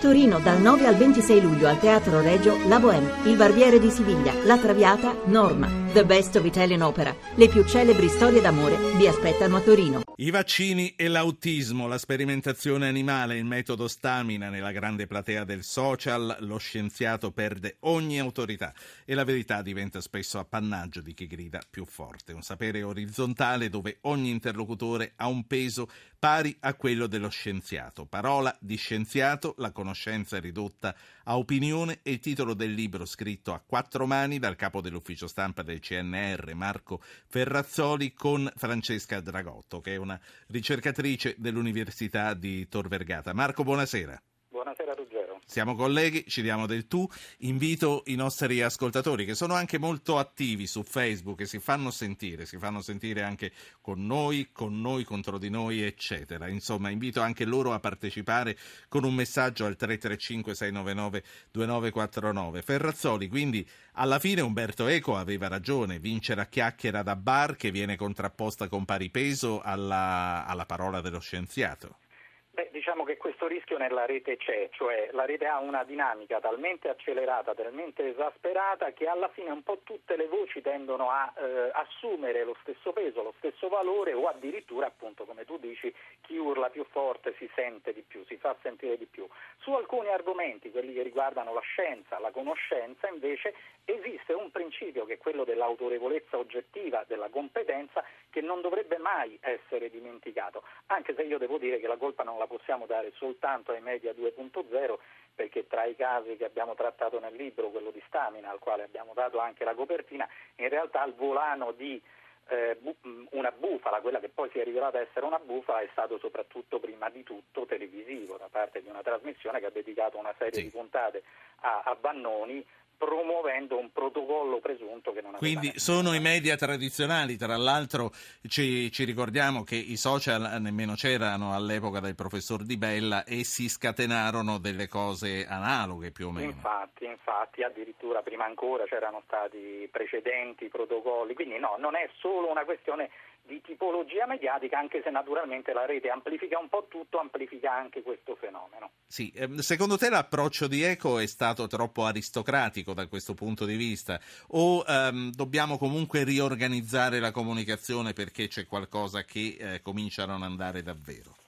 Torino dal 9 al 26 luglio al Teatro Regio La Bohème, Il Barbiere di Siviglia, La Traviata, Norma. The Best of Italian Opera. Le più celebri storie d'amore vi aspettano a Torino. I vaccini e l'autismo, la sperimentazione animale, il metodo stamina nella grande platea del social, lo scienziato perde ogni autorità e la verità diventa spesso appannaggio di chi grida più forte. Un sapere orizzontale dove ogni interlocutore ha un peso pari a quello dello scienziato. Parola di scienziato, la conoscenza è ridotta a opinione e il titolo del libro scritto a quattro mani dal capo dell'ufficio stampa del CNR Marco Ferrazzoli con Francesca Dragotto, che è una ricercatrice dell'Università di Tor Vergata. Marco, buonasera. Siamo colleghi, ci diamo del tu. Invito i nostri ascoltatori che sono anche molto attivi su Facebook e si fanno sentire, si fanno sentire anche con noi, con noi contro di noi, eccetera. Insomma, invito anche loro a partecipare con un messaggio al 335 699 2949. Ferrazzoli, quindi alla fine Umberto Eco aveva ragione, vincere a chiacchiera da bar che viene contrapposta con pari peso alla, alla parola dello scienziato. Beh, diciamo che questo rischio nella rete c'è, cioè la rete ha una dinamica talmente accelerata, talmente esasperata che alla fine un po' tutte le voci tendono a eh, assumere lo stesso peso, lo stesso valore o addirittura appunto come tu dici chi urla più forte si sente di più, si fa sentire di più. Su alcuni argomenti, quelli che riguardano la scienza, la conoscenza, invece esiste un principio che è quello dell'autorevolezza oggettiva, della competenza che non dovrebbe mai essere dimenticato, anche se io devo dire che la colpa non la possiamo dare soltanto ai media 2.0 perché tra i casi che abbiamo trattato nel libro, quello di Stamina, al quale abbiamo dato anche la copertina, in realtà il volano di eh, bu- una bufala, quella che poi si è rivelata essere una bufala, è stato soprattutto prima di tutto televisivo, da parte di una trasmissione che ha dedicato una serie sì. di puntate a, a Vannoni promuovendo un protocollo presunto che non aveva Quindi sono i media tradizionali, tra l'altro ci, ci, ricordiamo che i social nemmeno c'erano all'epoca del professor Di Bella e si scatenarono delle cose analoghe più o meno. Infatti, infatti, addirittura prima ancora c'erano stati precedenti protocolli, quindi no, non è solo una questione di tipologia mediatica, anche se naturalmente la rete amplifica un po' tutto, amplifica anche questo fenomeno. Sì, ehm, secondo te l'approccio di Eco è stato troppo aristocratico da questo punto di vista o um, dobbiamo comunque riorganizzare la comunicazione perché c'è qualcosa che eh, comincia a non andare davvero?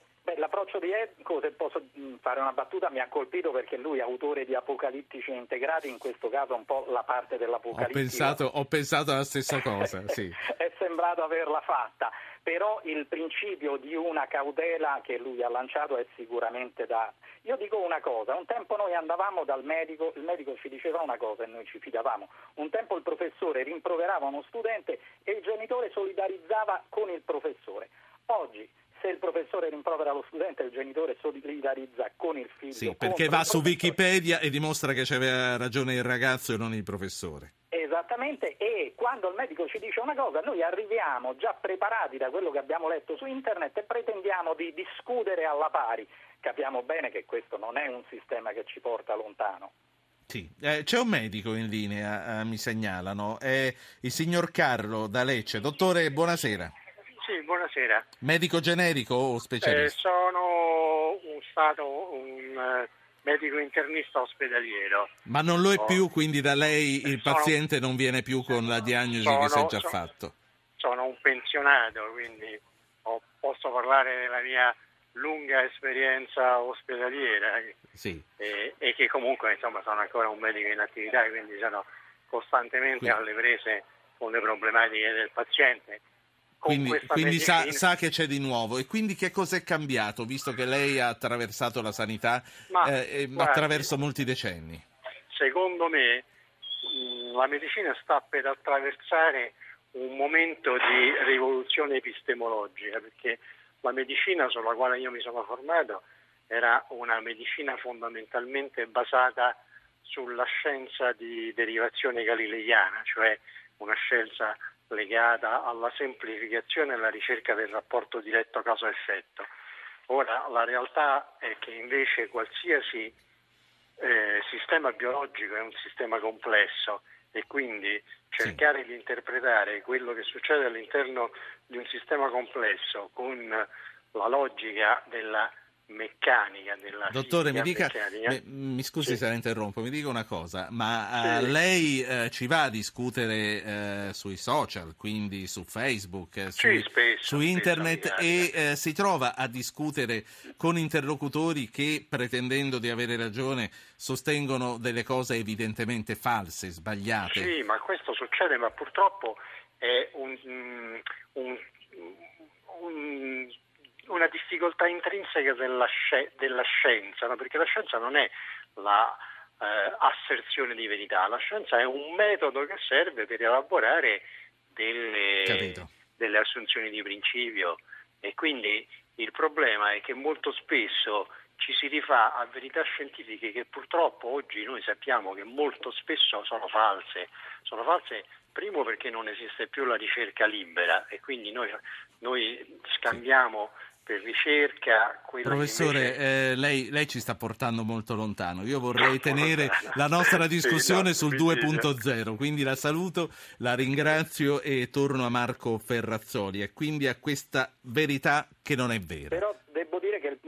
Enco, se posso mm, fare una battuta, mi ha colpito perché lui è autore di Apocalittici integrati, in questo caso un po' la parte dell'Apocalittico. Ho pensato, ho pensato alla stessa cosa, sì. è sembrato averla fatta, però il principio di una cautela che lui ha lanciato è sicuramente da... Io dico una cosa, un tempo noi andavamo dal medico, il medico ci diceva una cosa e noi ci fidavamo, un tempo il professore rimproverava uno studente e il genitore solidarizzava con il professore. Oggi se il professore rimprovera lo studente, il genitore solidarizza con il figlio. Sì, perché va su Wikipedia e dimostra che c'aveva ragione il ragazzo e non il professore. Esattamente, e quando il medico ci dice una cosa, noi arriviamo già preparati da quello che abbiamo letto su internet e pretendiamo di discutere alla pari. Capiamo bene che questo non è un sistema che ci porta lontano. Sì, eh, c'è un medico in linea, eh, mi segnalano, è il signor Carlo da Lecce. Dottore, buonasera. Sì, buonasera. Medico generico o specialista? Eh, sono un stato un uh, medico internista ospedaliero. Ma non lo è oh. più, quindi da lei il sono, paziente non viene più con la diagnosi sono, che si è già sono, fatto? Sono un pensionato, quindi ho, posso parlare della mia lunga esperienza ospedaliera sì. e, e, che comunque insomma sono ancora un medico in attività, quindi sono costantemente quindi. alle prese con le problematiche del paziente quindi, quindi sa, sa, che c'è di nuovo e quindi che cosa è cambiato visto che lei ha attraversato la sanità Ma, eh, guardi, attraverso molti decenni? Secondo me mh, la medicina sta per attraversare un momento di rivoluzione epistemologica perché la medicina sulla quale io mi sono formato era una medicina fondamentalmente basata sulla scienza di derivazione galileiana, cioè una scienza legata alla semplificazione e alla ricerca del rapporto diretto causa-effetto. Ora, la realtà è che invece qualsiasi eh, sistema biologico è un sistema complesso e quindi cercare sì. di interpretare quello che succede all'interno di un sistema complesso con la logica della meccanica della Dottore, mi, dica, mi, mi, scusi sì. se la interrompo, mi dica una cosa, ma sì. uh, lei uh, ci va a discutere uh, sui social, quindi su Facebook, su, sì, spesso, su internet e si trova a discutere con interlocutori che, pretendendo di avere ragione, sostengono delle cose evidentemente false, sbagliate? Sì, ma questo succede, ma purtroppo è un, un, un una difficoltà intrinseca della, sci- della scienza, no? perché la scienza non è la eh, asserzione di verità, la scienza è un metodo che serve per elaborare delle, delle assunzioni di principio e quindi il problema è che molto spesso ci si rifà a verità scientifiche che purtroppo oggi noi sappiamo che molto spesso sono false. Sono false primo perché non esiste più la ricerca libera e quindi noi, noi scambiamo per ricerca. Professore, invece... eh, lei, lei, ci sta portando molto lontano. Io vorrei tenere la nostra discussione sì, no, sul 2.0, quindi la saluto, la ringrazio e torno a Marco Ferrazzoli e quindi a questa verità che non è vera. Però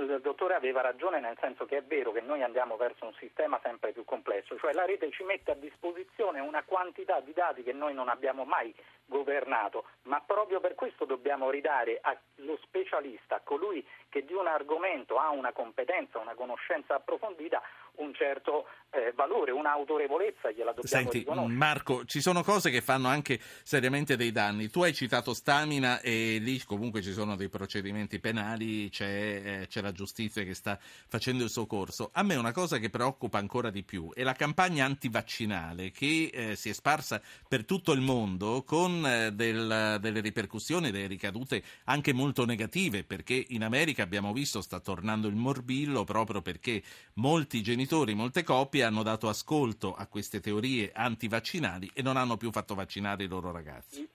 il dottore aveva ragione nel senso che è vero che noi andiamo verso un sistema sempre più complesso, cioè la rete ci mette a disposizione una quantità di dati che noi non abbiamo mai governato, ma proprio per questo dobbiamo ridare allo specialista, a colui che di un argomento ha una competenza, una conoscenza approfondita, un certo eh, valore, un'autorevolezza gliela dobbiamo Senti, riconoscere. Marco, ci sono cose che fanno anche seriamente dei danni. Tu hai citato Stamina e lì comunque ci sono dei procedimenti penali, c'è, eh, c'è la giustizia che sta facendo il suo corso. A me una cosa che preoccupa ancora di più è la campagna antivaccinale che eh, si è sparsa per tutto il mondo con eh, del, delle ripercussioni, delle ricadute anche molto negative, perché in America abbiamo visto sta tornando il morbillo proprio perché molti genitori, molte coppie hanno dato ascolto a queste teorie antivaccinali e non hanno più fatto vaccinare i loro ragazzi.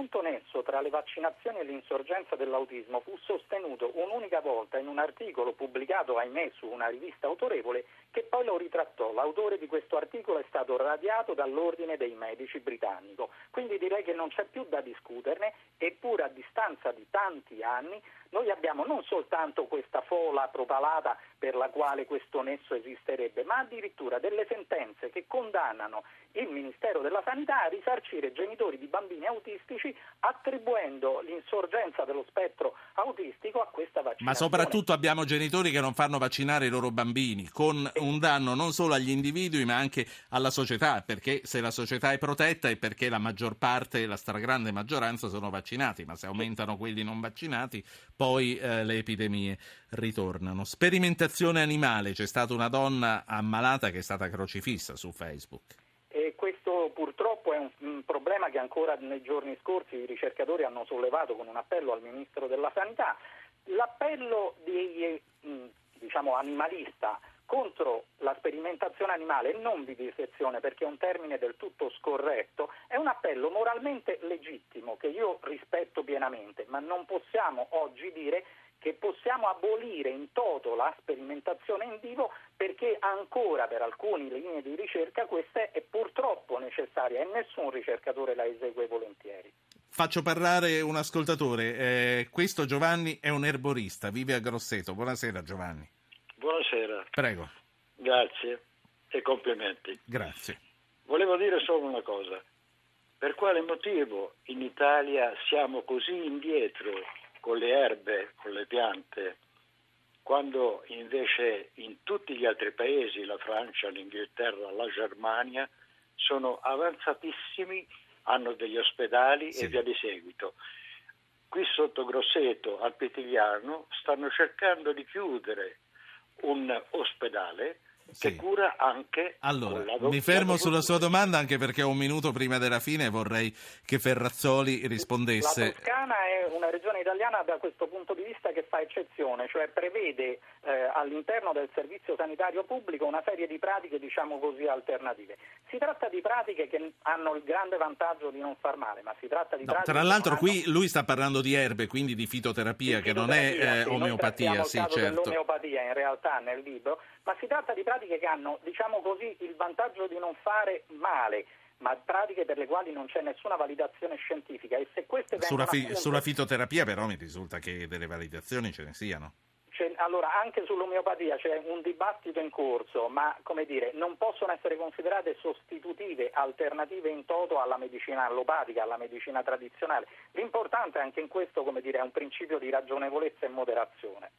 Il presunto nesso tra le vaccinazioni e l'insorgenza dell'autismo fu sostenuto un'unica volta in un articolo pubblicato, ahimè, su una rivista autorevole che poi lo ritrattò. L'autore di questo articolo è stato radiato dall'Ordine dei Medici britannico, quindi direi che non c'è più da discuterne, eppure a distanza di tanti anni noi abbiamo non soltanto questa fola propalata per la quale questo nesso esisterebbe, ma addirittura delle sentenze che condannano il Ministero della Sanità a risarcire genitori di bambini autistici attribuendo l'insorgenza dello spettro autistico a questa vaccinazione. Ma soprattutto abbiamo genitori che non fanno vaccinare i loro bambini, con un danno non solo agli individui ma anche alla società, perché se la società è protetta è perché la maggior parte, la stragrande maggioranza sono vaccinati, ma se aumentano quelli non vaccinati poi eh, le epidemie ritornano. Sperimentazione animale, c'è stata una donna ammalata che è stata crocifissa su Facebook. E questo purtroppo è un, un problema che ancora nei giorni scorsi i ricercatori hanno sollevato con un appello al Ministro della Sanità. L'appello di, mm, diciamo, animalista contro la sperimentazione animale e non vivisezione perché è un termine del tutto scorretto, è un appello moralmente legittimo che io rispetto pienamente, ma non possiamo oggi dire che possiamo abolire in toto la sperimentazione in vivo perché ancora per alcune linee di ricerca questa è purtroppo necessaria e nessun ricercatore la esegue volentieri. Faccio parlare un ascoltatore, eh, questo Giovanni è un erborista, vive a Grosseto. Buonasera Giovanni. Buonasera. Prego. Grazie e complimenti. Grazie. Volevo dire solo una cosa. Per quale motivo in Italia siamo così indietro con le erbe, con le piante, quando invece in tutti gli altri paesi, la Francia, l'Inghilterra, la Germania, sono avanzatissimi, hanno degli ospedali sì. e via di seguito. Qui sotto Grosseto, al Pitigliano, stanno cercando di chiudere un ospedale che cura anche. Allora, mi fermo sulla sua domanda anche perché un minuto prima della fine vorrei che Ferrazzoli rispondesse. La Toscana è una regione italiana da questo punto di vista che fa eccezione, cioè prevede eh, all'interno del servizio sanitario pubblico una serie di pratiche, diciamo così, alternative. Si tratta di pratiche che hanno il grande vantaggio di non far male, ma si tratta di no, pratiche. Tra l'altro, hanno... qui lui sta parlando di erbe, quindi di fitoterapia, di che non è eh, omeopatia, sì, certo. dell'omeopatia in realtà nel libro, ma si tratta di pratiche che hanno, diciamo così, il vantaggio di non fare male ma pratiche per le quali non c'è nessuna validazione scientifica e se queste sulla, fi- sulla fitoterapia però mi risulta che delle validazioni ce ne siano allora, anche sull'omeopatia c'è un dibattito in corso, ma come dire, non possono essere considerate sostitutive, alternative in toto alla medicina allopatica, alla medicina tradizionale. L'importante anche in questo, come dire, è un principio di ragionevolezza e moderazione.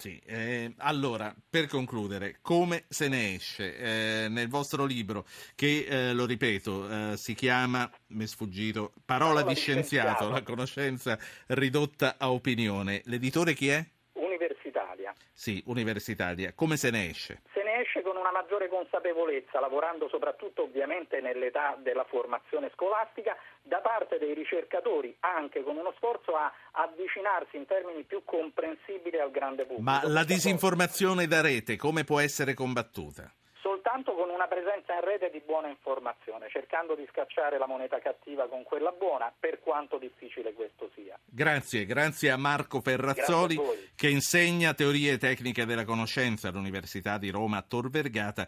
Sì, eh, allora, per concludere, come se ne esce? Eh, nel vostro libro, che eh, lo ripeto, eh, si chiama, mi è sfuggito, Parola, Parola di, di scienziato, scienziato, la conoscenza ridotta a opinione. L'editore chi è? Sì, universitaria. Come se ne esce? Se ne esce con una maggiore consapevolezza, lavorando soprattutto ovviamente nell'età della formazione scolastica, da parte dei ricercatori, anche con uno sforzo a avvicinarsi in termini più comprensibili al grande pubblico. Ma la disinformazione da rete come può essere combattuta? Soltanto con una presenza in rete di buona informazione, cercando di scacciare la moneta cattiva con quella buona, per quanto difficile questo sia. Grazie, grazie a Marco Ferrazzoli a che insegna teorie e tecniche della conoscenza all'Università di Roma Tor Vergata